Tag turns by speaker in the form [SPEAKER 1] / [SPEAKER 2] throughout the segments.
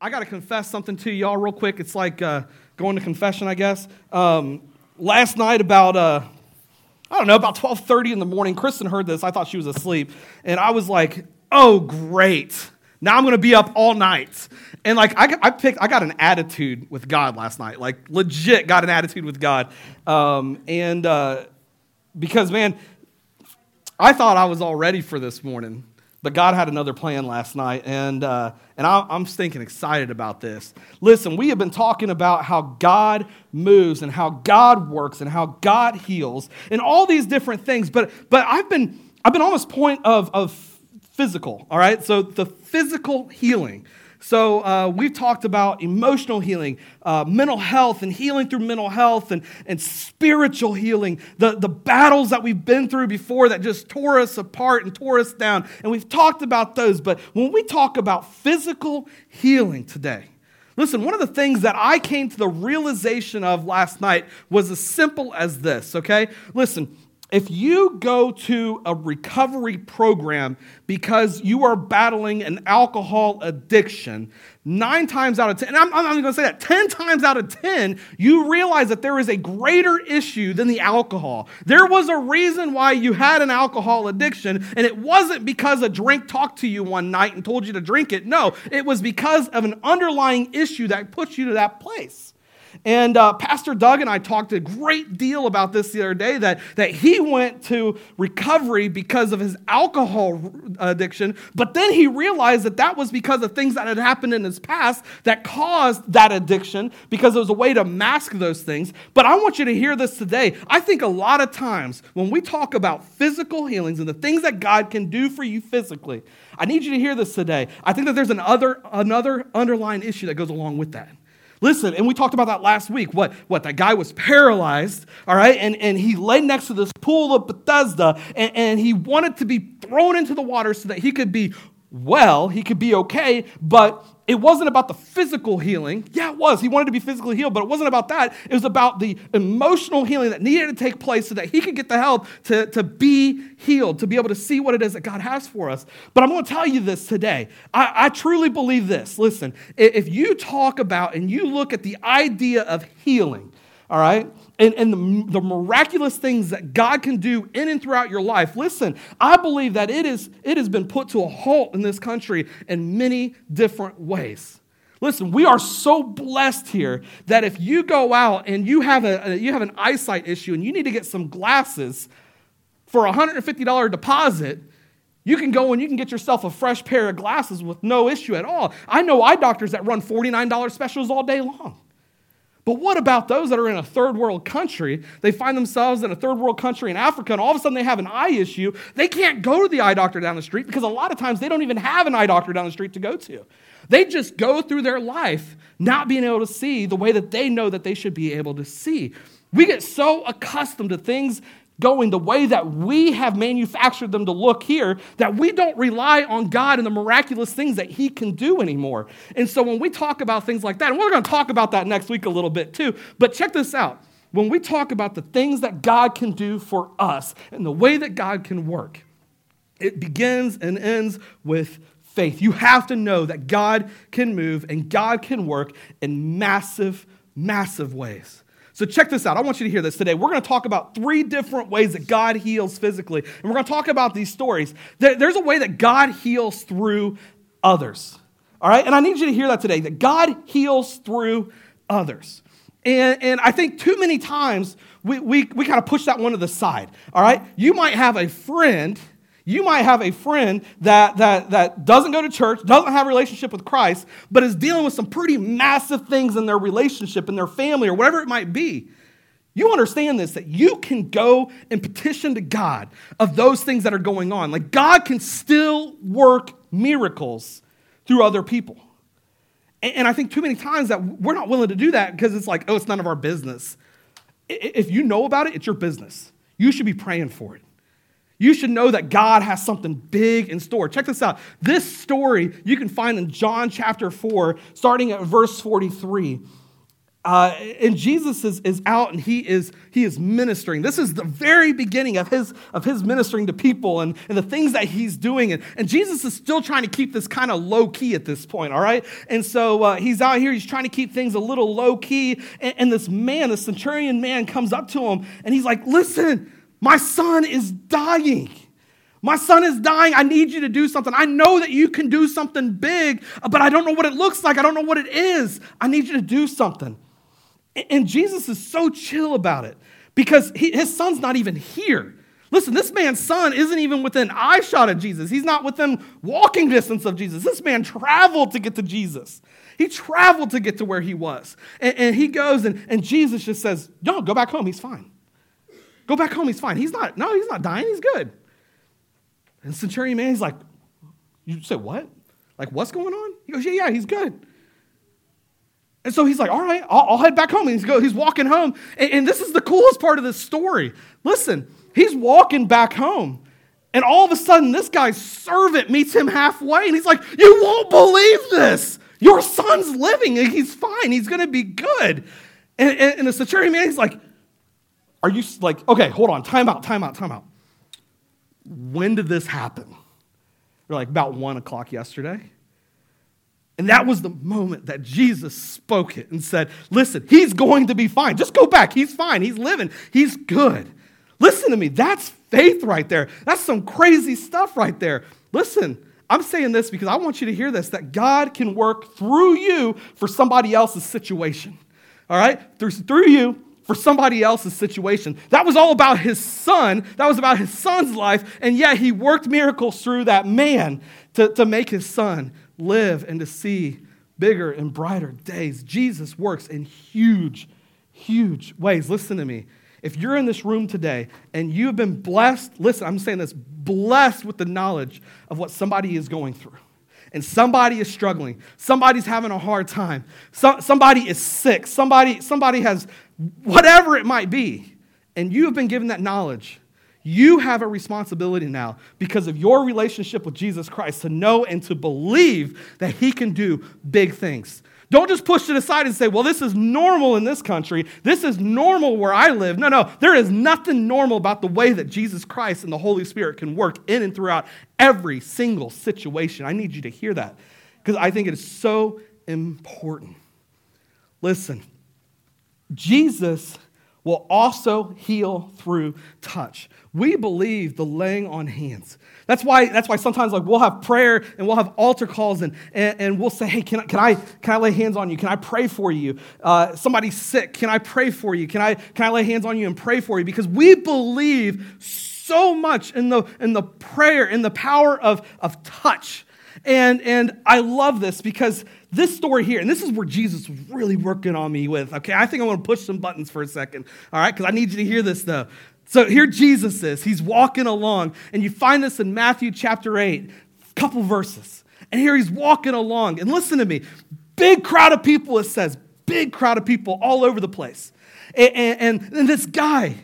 [SPEAKER 1] I got to confess something to y'all real quick. It's like uh, going to confession, I guess. Um, last night, about uh, I don't know, about twelve thirty in the morning, Kristen heard this. I thought she was asleep, and I was like, "Oh, great! Now I'm going to be up all night." And like I, I picked, I got an attitude with God last night. Like legit, got an attitude with God, um, and uh, because man, I thought I was all ready for this morning. But God had another plan last night, and, uh, and I, I'm thinking excited about this. Listen, we have been talking about how God moves and how God works and how God heals and all these different things. But, but I've, been, I've been this point of, of physical, all right? So the physical healing. So, uh, we've talked about emotional healing, uh, mental health, and healing through mental health, and, and spiritual healing, the, the battles that we've been through before that just tore us apart and tore us down. And we've talked about those. But when we talk about physical healing today, Listen, one of the things that I came to the realization of last night was as simple as this, okay? Listen, if you go to a recovery program because you are battling an alcohol addiction, nine times out of 10, and I'm, I'm going to say that, 10 times out of 10, you realize that there is a greater issue than the alcohol. There was a reason why you had an alcohol addiction, and it wasn't because a drink talked to you one night and told you to drink it. No, it was because of an underlying issue that put you to that place. And uh, Pastor Doug and I talked a great deal about this the other day that, that he went to recovery because of his alcohol addiction, but then he realized that that was because of things that had happened in his past that caused that addiction because it was a way to mask those things. But I want you to hear this today. I think a lot of times when we talk about physical healings and the things that God can do for you physically, I need you to hear this today. I think that there's an other, another underlying issue that goes along with that. Listen, and we talked about that last week. What, what that guy was paralyzed, all right, and, and he lay next to this pool of Bethesda, and, and he wanted to be thrown into the water so that he could be well, he could be okay, but it wasn't about the physical healing. Yeah, it was. He wanted to be physically healed, but it wasn't about that. It was about the emotional healing that needed to take place so that he could get the help to, to be healed, to be able to see what it is that God has for us. But I'm going to tell you this today. I, I truly believe this. Listen, if you talk about and you look at the idea of healing, all right? And, and the, the miraculous things that God can do in and throughout your life. Listen, I believe that it, is, it has been put to a halt in this country in many different ways. Listen, we are so blessed here that if you go out and you have, a, you have an eyesight issue and you need to get some glasses for a $150 deposit, you can go and you can get yourself a fresh pair of glasses with no issue at all. I know eye doctors that run $49 specials all day long. But what about those that are in a third world country? They find themselves in a third world country in Africa, and all of a sudden they have an eye issue. They can't go to the eye doctor down the street because a lot of times they don't even have an eye doctor down the street to go to. They just go through their life not being able to see the way that they know that they should be able to see. We get so accustomed to things going the way that we have manufactured them to look here that we don't rely on God and the miraculous things that He can do anymore. And so when we talk about things like that, and we're going to talk about that next week a little bit too, but check this out. When we talk about the things that God can do for us and the way that God can work, it begins and ends with faith. You have to know that God can move and God can work in massive, massive ways. So, check this out. I want you to hear this today. We're going to talk about three different ways that God heals physically. And we're going to talk about these stories. There's a way that God heals through others. All right? And I need you to hear that today that God heals through others. And, and I think too many times we, we, we kind of push that one to the side. All right? You might have a friend you might have a friend that, that, that doesn't go to church, doesn't have a relationship with Christ, but is dealing with some pretty massive things in their relationship, in their family, or whatever it might be. You understand this that you can go and petition to God of those things that are going on. Like God can still work miracles through other people. And I think too many times that we're not willing to do that because it's like, oh, it's none of our business. If you know about it, it's your business. You should be praying for it. You should know that God has something big in store. Check this out. This story you can find in John chapter 4, starting at verse 43. Uh, and Jesus is, is out and he is, he is ministering. This is the very beginning of his, of his ministering to people and, and the things that he's doing. And, and Jesus is still trying to keep this kind of low key at this point, all right? And so uh, he's out here, he's trying to keep things a little low key. And, and this man, the centurion man, comes up to him and he's like, Listen, my son is dying. My son is dying. I need you to do something. I know that you can do something big, but I don't know what it looks like. I don't know what it is. I need you to do something. And Jesus is so chill about it because he, his son's not even here. Listen, this man's son isn't even within eye shot of Jesus. He's not within walking distance of Jesus. This man traveled to get to Jesus. He traveled to get to where he was. And, and he goes, and, and Jesus just says, No, go back home. He's fine. Go back home. He's fine. He's not, no, he's not dying. He's good. And centurion man, he's like, You say what? Like, what's going on? He goes, Yeah, yeah, he's good. And so he's like, all right, I'll, I'll head back home. And he's, go, he's walking home. And, and this is the coolest part of this story. Listen, he's walking back home. And all of a sudden, this guy's servant meets him halfway. And he's like, You won't believe this. Your son's living. He's fine. He's going to be good. And, and, and the centurion man, he's like, Are you like, okay, hold on, time out, time out, time out. When did this happen? They're like, About one o'clock yesterday. And that was the moment that Jesus spoke it and said, Listen, he's going to be fine. Just go back. He's fine. He's living. He's good. Listen to me. That's faith right there. That's some crazy stuff right there. Listen, I'm saying this because I want you to hear this that God can work through you for somebody else's situation. All right? Through, through you for somebody else's situation. That was all about his son. That was about his son's life. And yet he worked miracles through that man to, to make his son live and to see bigger and brighter days. Jesus works in huge, huge ways. Listen to me. If you're in this room today and you have been blessed, listen, I'm saying this blessed with the knowledge of what somebody is going through. And somebody is struggling. Somebody's having a hard time. So, somebody is sick. Somebody, somebody has whatever it might be. And you have been given that knowledge you have a responsibility now because of your relationship with Jesus Christ to know and to believe that He can do big things. Don't just push it aside and say, well, this is normal in this country. This is normal where I live. No, no, there is nothing normal about the way that Jesus Christ and the Holy Spirit can work in and throughout every single situation. I need you to hear that because I think it is so important. Listen, Jesus will also heal through touch. We believe the laying on hands. That's why, that's why sometimes like we'll have prayer and we'll have altar calls and, and, and we'll say, hey, can I, can, I, can I lay hands on you? Can I pray for you? Uh, somebody's sick. Can I pray for you? Can I, can I lay hands on you and pray for you? Because we believe so much in the, in the prayer, in the power of, of touch. And, and I love this because this story here, and this is where Jesus was really working on me with. Okay, I think I want to push some buttons for a second, all right, because I need you to hear this though. So here Jesus is. He's walking along, and you find this in Matthew chapter 8, a couple verses. And here he's walking along, and listen to me big crowd of people, it says, big crowd of people all over the place. And, and, and this guy,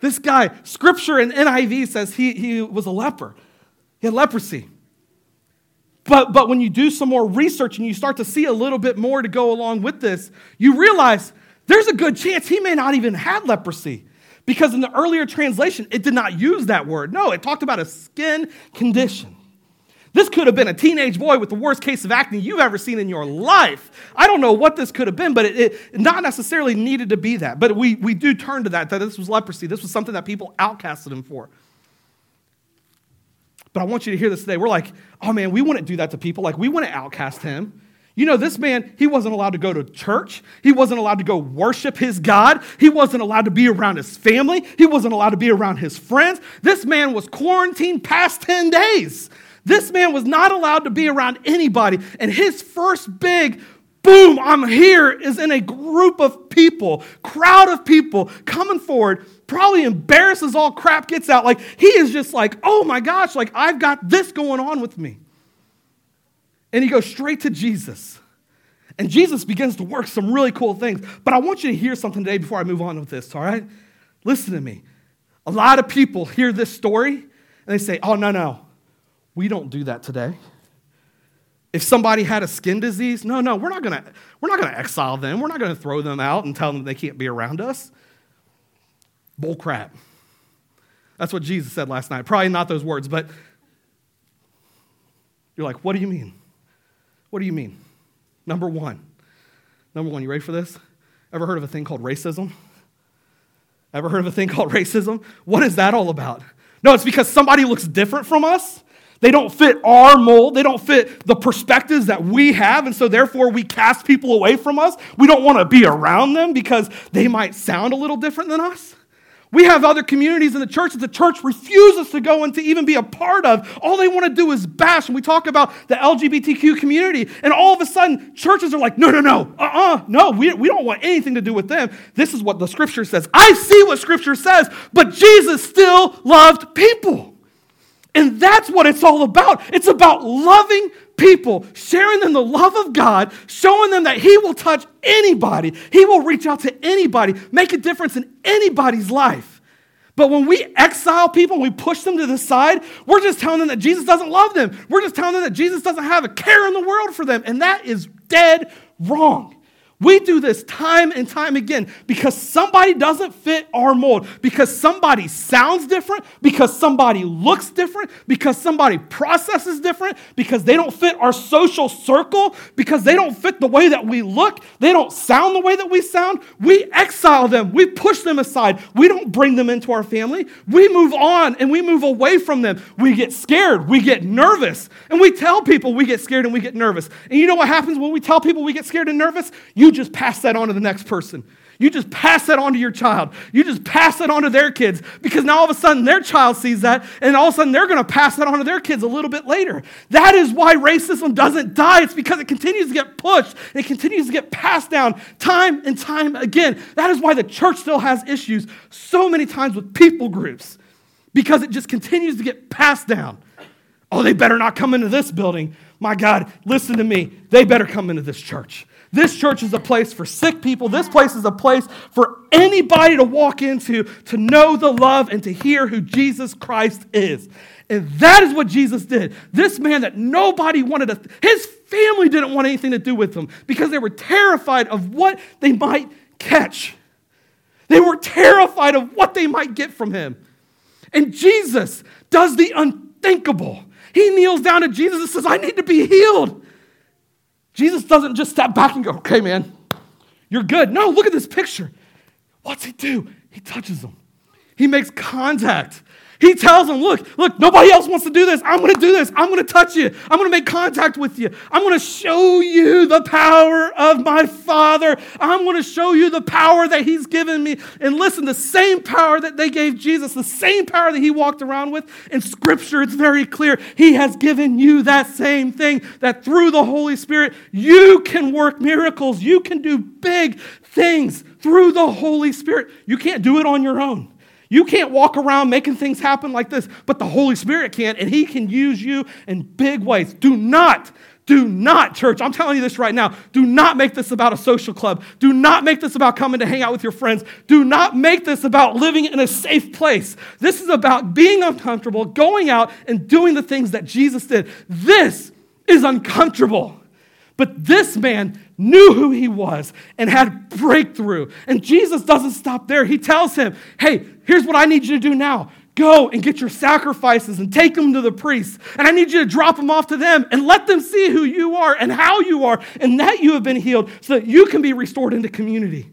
[SPEAKER 1] this guy, scripture in NIV says he, he was a leper, he had leprosy. But, but when you do some more research and you start to see a little bit more to go along with this, you realize there's a good chance he may not even have leprosy. Because in the earlier translation, it did not use that word. No, it talked about a skin condition. This could have been a teenage boy with the worst case of acne you've ever seen in your life. I don't know what this could have been, but it, it not necessarily needed to be that. But we, we do turn to that, that this was leprosy. This was something that people outcasted him for. But I want you to hear this today. We're like, oh man, we wouldn't do that to people. Like, we wouldn't outcast him. You know, this man, he wasn't allowed to go to church. He wasn't allowed to go worship his God. He wasn't allowed to be around his family. He wasn't allowed to be around his friends. This man was quarantined past 10 days. This man was not allowed to be around anybody. And his first big boom, I'm here is in a group of people, crowd of people coming forward, probably embarrasses all crap gets out. Like he is just like, oh my gosh, like I've got this going on with me. And he goes straight to Jesus. And Jesus begins to work some really cool things. But I want you to hear something today before I move on with this, all right? Listen to me. A lot of people hear this story and they say, oh, no, no, we don't do that today. If somebody had a skin disease, no, no, we're not gonna, we're not gonna exile them. We're not gonna throw them out and tell them they can't be around us. Bull crap. That's what Jesus said last night. Probably not those words, but you're like, what do you mean? What do you mean? Number one. Number one, you ready for this? Ever heard of a thing called racism? Ever heard of a thing called racism? What is that all about? No, it's because somebody looks different from us. They don't fit our mold. They don't fit the perspectives that we have. And so, therefore, we cast people away from us. We don't want to be around them because they might sound a little different than us. We have other communities in the church that the church refuses to go and to even be a part of. All they want to do is bash. And we talk about the LGBTQ community, and all of a sudden, churches are like, no, no, no, uh uh-uh, uh, no, we, we don't want anything to do with them. This is what the scripture says. I see what scripture says, but Jesus still loved people. And that's what it's all about. It's about loving people, sharing them the love of God, showing them that He will touch anybody, He will reach out to anybody, make a difference in anybody's life. But when we exile people, and we push them to the side, we're just telling them that Jesus doesn't love them. We're just telling them that Jesus doesn't have a care in the world for them. And that is dead wrong. We do this time and time again because somebody doesn't fit our mold, because somebody sounds different, because somebody looks different, because somebody processes different, because they don't fit our social circle, because they don't fit the way that we look, they don't sound the way that we sound. We exile them, we push them aside, we don't bring them into our family. We move on and we move away from them. We get scared, we get nervous, and we tell people we get scared and we get nervous. And you know what happens when we tell people we get scared and nervous? You just pass that on to the next person. You just pass that on to your child. You just pass it on to their kids because now all of a sudden their child sees that and all of a sudden they're going to pass that on to their kids a little bit later. That is why racism doesn't die. It's because it continues to get pushed. It continues to get passed down time and time again. That is why the church still has issues so many times with people groups because it just continues to get passed down. Oh, they better not come into this building. My God, listen to me. They better come into this church. This church is a place for sick people. This place is a place for anybody to walk into to know the love and to hear who Jesus Christ is. And that is what Jesus did. This man that nobody wanted to, his family didn't want anything to do with him because they were terrified of what they might catch. They were terrified of what they might get from him. And Jesus does the unthinkable. He kneels down to Jesus and says, I need to be healed. Jesus doesn't just step back and go, okay, man, you're good. No, look at this picture. What's he do? He touches them, he makes contact. He tells them, look, look, nobody else wants to do this. I'm going to do this. I'm going to touch you. I'm going to make contact with you. I'm going to show you the power of my Father. I'm going to show you the power that He's given me. And listen, the same power that they gave Jesus, the same power that He walked around with, in Scripture, it's very clear. He has given you that same thing, that through the Holy Spirit, you can work miracles. You can do big things through the Holy Spirit. You can't do it on your own. You can't walk around making things happen like this, but the Holy Spirit can, and He can use you in big ways. Do not, do not, church, I'm telling you this right now, do not make this about a social club. Do not make this about coming to hang out with your friends. Do not make this about living in a safe place. This is about being uncomfortable, going out and doing the things that Jesus did. This is uncomfortable. But this man knew who he was and had breakthrough. And Jesus doesn't stop there. He tells him, Hey, here's what I need you to do now. Go and get your sacrifices and take them to the priests. And I need you to drop them off to them and let them see who you are and how you are and that you have been healed so that you can be restored into community.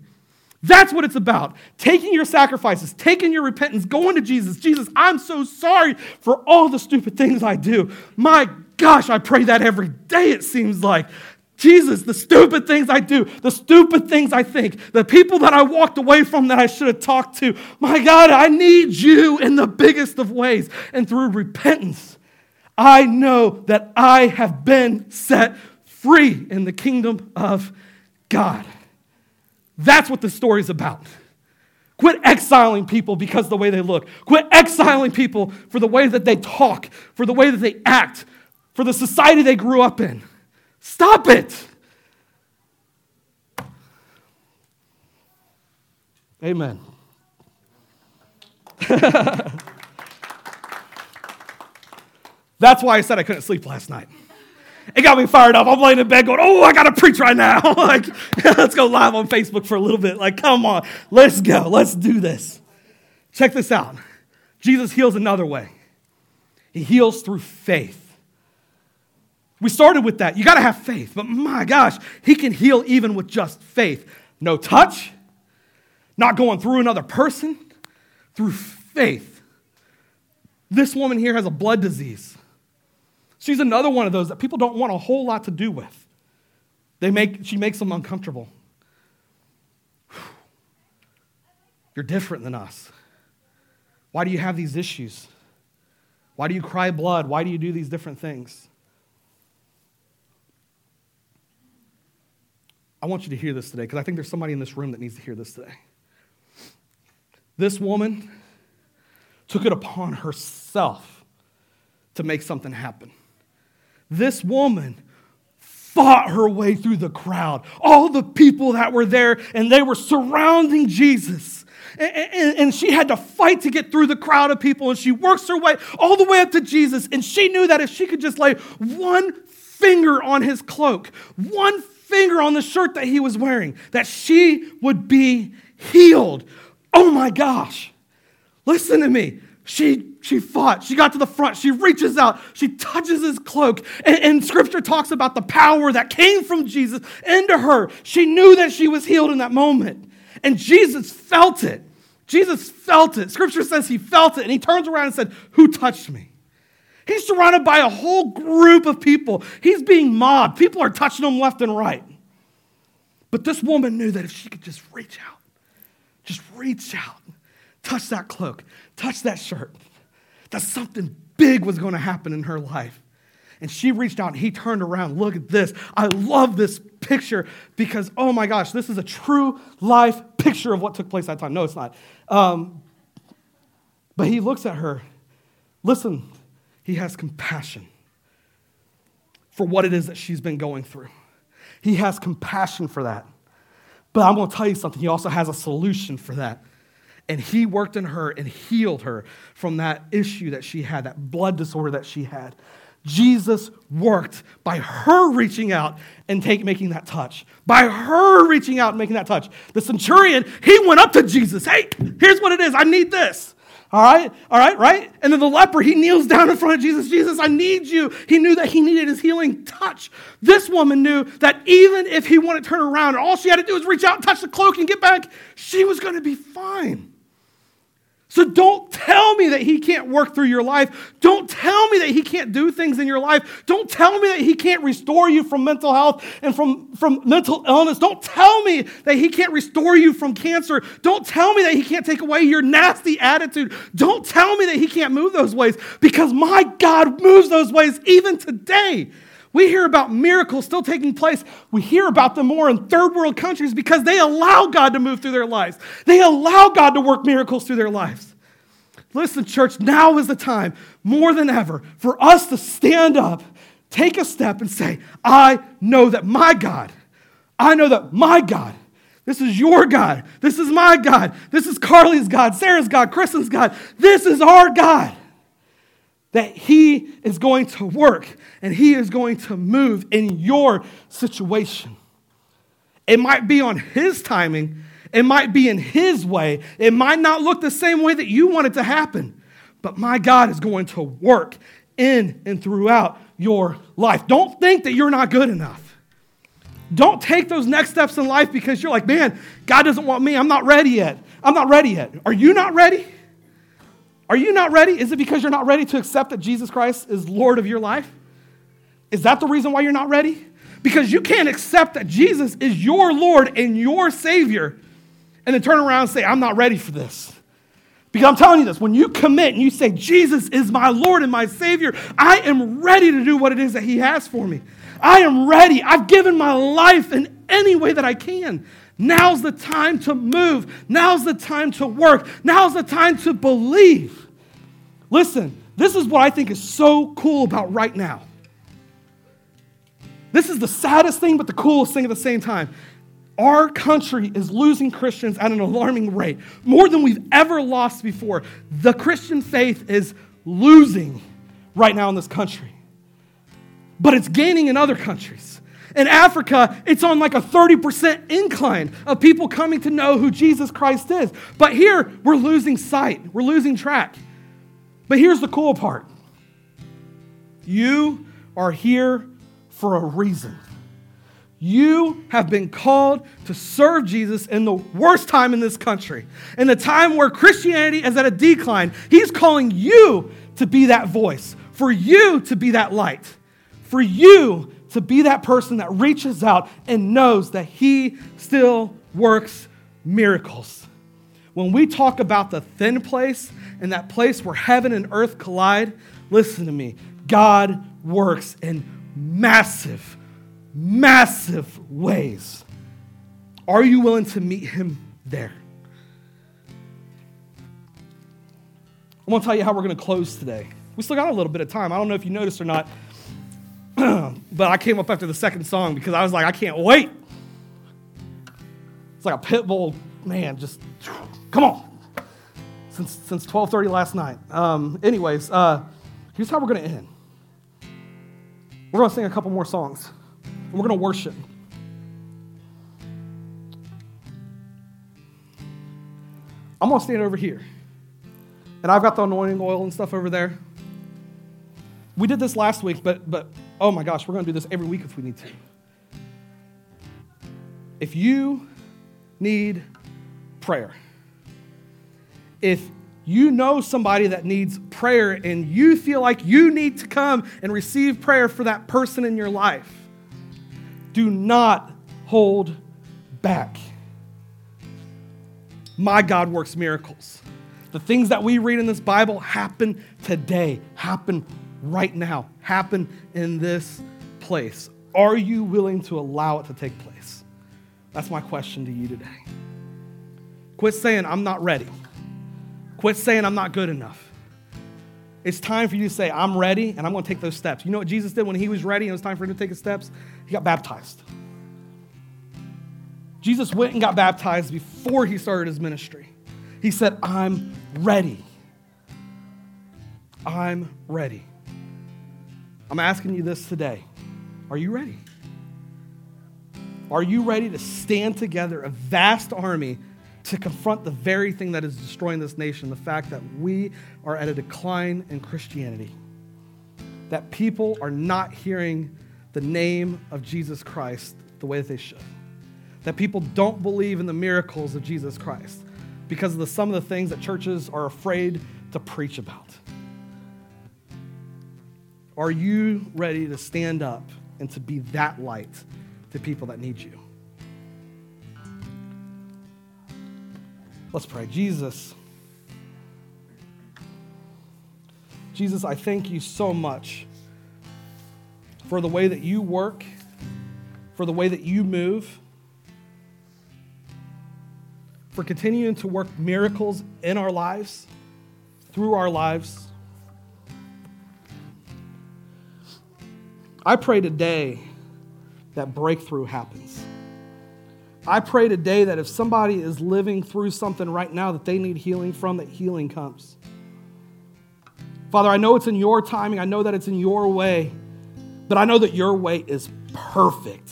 [SPEAKER 1] That's what it's about. Taking your sacrifices, taking your repentance, going to Jesus. Jesus, I'm so sorry for all the stupid things I do. My gosh, I pray that every day, it seems like. Jesus, the stupid things I do, the stupid things I think, the people that I walked away from that I should have talked to. My God, I need you in the biggest of ways. And through repentance, I know that I have been set free in the kingdom of God. That's what the story's about. Quit exiling people because the way they look. Quit exiling people for the way that they talk, for the way that they act, for the society they grew up in. Stop it. Amen. That's why I said I couldn't sleep last night. It got me fired up. I'm laying in bed going, oh, I got to preach right now. like, let's go live on Facebook for a little bit. Like, come on, let's go. Let's do this. Check this out. Jesus heals another way. He heals through faith. We started with that. You got to have faith. But my gosh, he can heal even with just faith. No touch, not going through another person, through faith. This woman here has a blood disease. She's another one of those that people don't want a whole lot to do with. They make, she makes them uncomfortable. You're different than us. Why do you have these issues? Why do you cry blood? Why do you do these different things? I want you to hear this today because I think there's somebody in this room that needs to hear this today. This woman took it upon herself to make something happen. This woman fought her way through the crowd, all the people that were there, and they were surrounding Jesus. And, she had to fight to get through the crowd of people, and she works her way all the way up to Jesus. And she knew that if she could just lay one finger on his cloak, one finger on the shirt that he was wearing, that she would be healed. Oh my gosh. Listen to me. She, she fought. She got to the front. She reaches out. She touches his cloak. And, and, scripture talks about the power that came from Jesus into her. She knew that she was healed in that moment. And Jesus felt it. Jesus felt it. Scripture says he felt it. And he turns around and said, Who touched me? He's surrounded by a whole group of people. He's being mobbed. People are touching him left and right. But this woman knew that if she could just reach out, just reach out, touch that cloak, touch that shirt, that something big was going to happen in her life. And she reached out and he turned around. Look at this. I love this picture because, oh my gosh, this is a true life picture of what took place that time. No, it's not. Um, but he looks at her. Listen, he has compassion for what it is that she's been going through. He has compassion for that. But I'm going to tell you something. He also has a solution for that. And he worked in her and healed her from that issue that she had, that blood disorder that she had. Jesus worked by her reaching out and take, making that touch. By her reaching out and making that touch. The centurion, he went up to Jesus. Hey, here's what it is. I need this. All right, all right, right? And then the leper, he kneels down in front of Jesus. Jesus, I need you. He knew that he needed his healing touch. This woman knew that even if he wanted to turn around all she had to do was reach out and touch the cloak and get back, she was going to be fine. So don't tell me that he can't work through your life. Don't tell me that he can't do things in your life. Don't tell me that he can't restore you from mental health and from, from mental illness. Don't tell me that he can't restore you from cancer. Don't tell me that he can't take away your nasty attitude. Don't tell me that he can't move those ways because my God moves those ways even today. We hear about miracles still taking place. We hear about them more in third world countries because they allow God to move through their lives. They allow God to work miracles through their lives. Listen, church, now is the time, more than ever, for us to stand up, take a step, and say, I know that my God, I know that my God, this is your God, this is my God, this is Carly's God, Sarah's God, Kristen's God, this is our God that He is going to work and He is going to move in your situation. It might be on His timing, it might be in His way, it might not look the same way that you want it to happen, but my God is going to work in and throughout your life. Don't think that you're not good enough. Don't take those next steps in life because you're like, man, God doesn't want me. I'm not ready yet. I'm not ready yet. Are you not ready? Are you not ready? Is it because you're not ready to accept that Jesus Christ is Lord of your life? Is that the reason why you're not ready? Because you can't accept that Jesus is your Lord and your Savior and then turn around and say, I'm not ready for this. Because I'm telling you this, when you commit and you say, Jesus is my Lord and my Savior, I am ready to do what it is that He has for me. I am ready. I've given my life in any way that I can. Now's the time to move. Now's the time to work. Now's the time to believe. Listen, this is what I think is so cool about right now. This is the saddest thing, but the coolest thing at the same time. Our country is losing Christians at an alarming rate, more than we've ever lost before. The Christian faith is losing right now in this country. but it's gaining in other countries. In Africa, it's on like a 30% incline of people coming to know who Jesus Christ is. But here, we're losing sight, we're losing track. But here's the cool part you are here for a reason. You have been called to serve Jesus in the worst time in this country. In the time where Christianity is at a decline, He's calling you to be that voice, for you to be that light, for you to be that person that reaches out and knows that He still works miracles. When we talk about the thin place and that place where heaven and earth collide, listen to me. God works in massive, massive ways. Are you willing to meet him there? I'm going to tell you how we're going to close today. We still got a little bit of time. I don't know if you noticed or not, but I came up after the second song because I was like, I can't wait. It's like a pit bull, man, just come on. Since, since 12.30 last night. Um, anyways, uh, here's how we're going to end. We're going to sing a couple more songs. And we're going to worship. I'm going to stand over here. And I've got the anointing oil and stuff over there. We did this last week, but, but oh my gosh, we're going to do this every week if we need to. If you need prayer, if you know somebody that needs prayer and you feel like you need to come and receive prayer for that person in your life, do not hold back. My God works miracles. The things that we read in this Bible happen today, happen right now, happen in this place. Are you willing to allow it to take place? That's my question to you today. Quit saying, I'm not ready. Quit saying, I'm not good enough. It's time for you to say, I'm ready, and I'm going to take those steps. You know what Jesus did when he was ready and it was time for him to take his steps? He got baptized. Jesus went and got baptized before he started his ministry. He said, I'm ready. I'm ready. I'm asking you this today. Are you ready? Are you ready to stand together, a vast army, to confront the very thing that is destroying this nation the fact that we are at a decline in Christianity, that people are not hearing the name of Jesus Christ the way that they should, that people don't believe in the miracles of Jesus Christ because of the, some of the things that churches are afraid to preach about. Are you ready to stand up and to be that light to people that need you? Let's pray. Jesus, Jesus, I thank you so much for the way that you work, for the way that you move, for continuing to work miracles in our lives, through our lives. I pray today that breakthrough happens. I pray today that if somebody is living through something right now that they need healing from, that healing comes. Father, I know it's in your timing, I know that it's in your way, but I know that your way is perfect.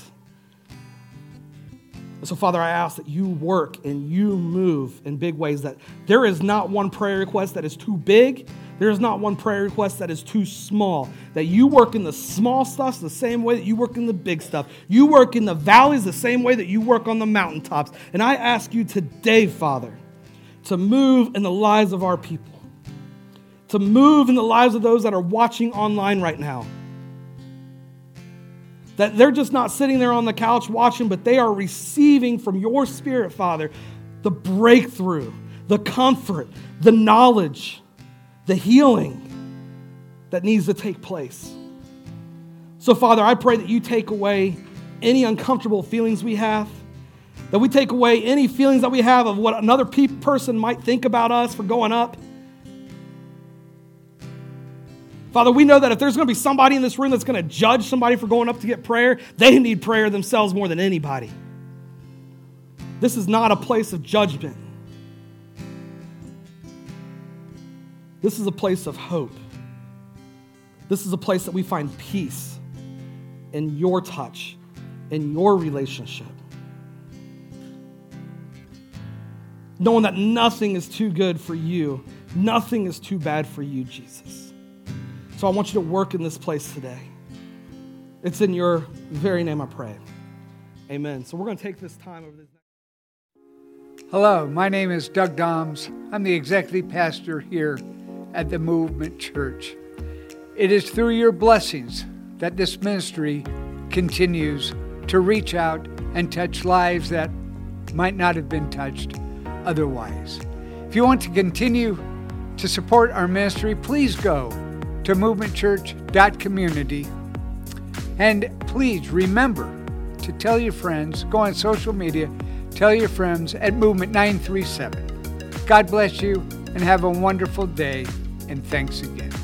[SPEAKER 1] so, Father, I ask that you work and you move in big ways, that there is not one prayer request that is too big there is not one prayer request that is too small. That you work in the small stuff the same way that you work in the big stuff. You work in the valleys the same way that you work on the mountaintops. And I ask you today, Father, to move in the lives of our people, to move in the lives of those that are watching online right now. That they're just not sitting there on the couch watching, but they are receiving from your Spirit, Father, the breakthrough, the comfort, the knowledge the healing that needs to take place. So, Father, I pray that you take away any uncomfortable feelings we have, that we take away any feelings that we have of what another pe- person might think about us for going up. Father, we know that if there's going to be somebody in this room that's going to judge somebody for going up to get prayer, they need prayer themselves more than anybody. This is not a place of judgment. This is a place of hope. This is a place that we find peace. in your touch, in your relationship. Knowing that nothing is too good for you, nothing is too bad for you, Jesus. So I want you to work in this place today. It's in your very name I pray. Amen. So we're going to take this time over this.
[SPEAKER 2] Hello, my name is Doug Doms. I'm the executive pastor here at the Movement Church. It is through your blessings that this ministry continues to reach out and touch lives that might not have been touched otherwise. If you want to continue to support our ministry, please go to movementchurch.community and please remember to tell your friends, go on social media, tell your friends at Movement 937. God bless you and have a wonderful day, and thanks again.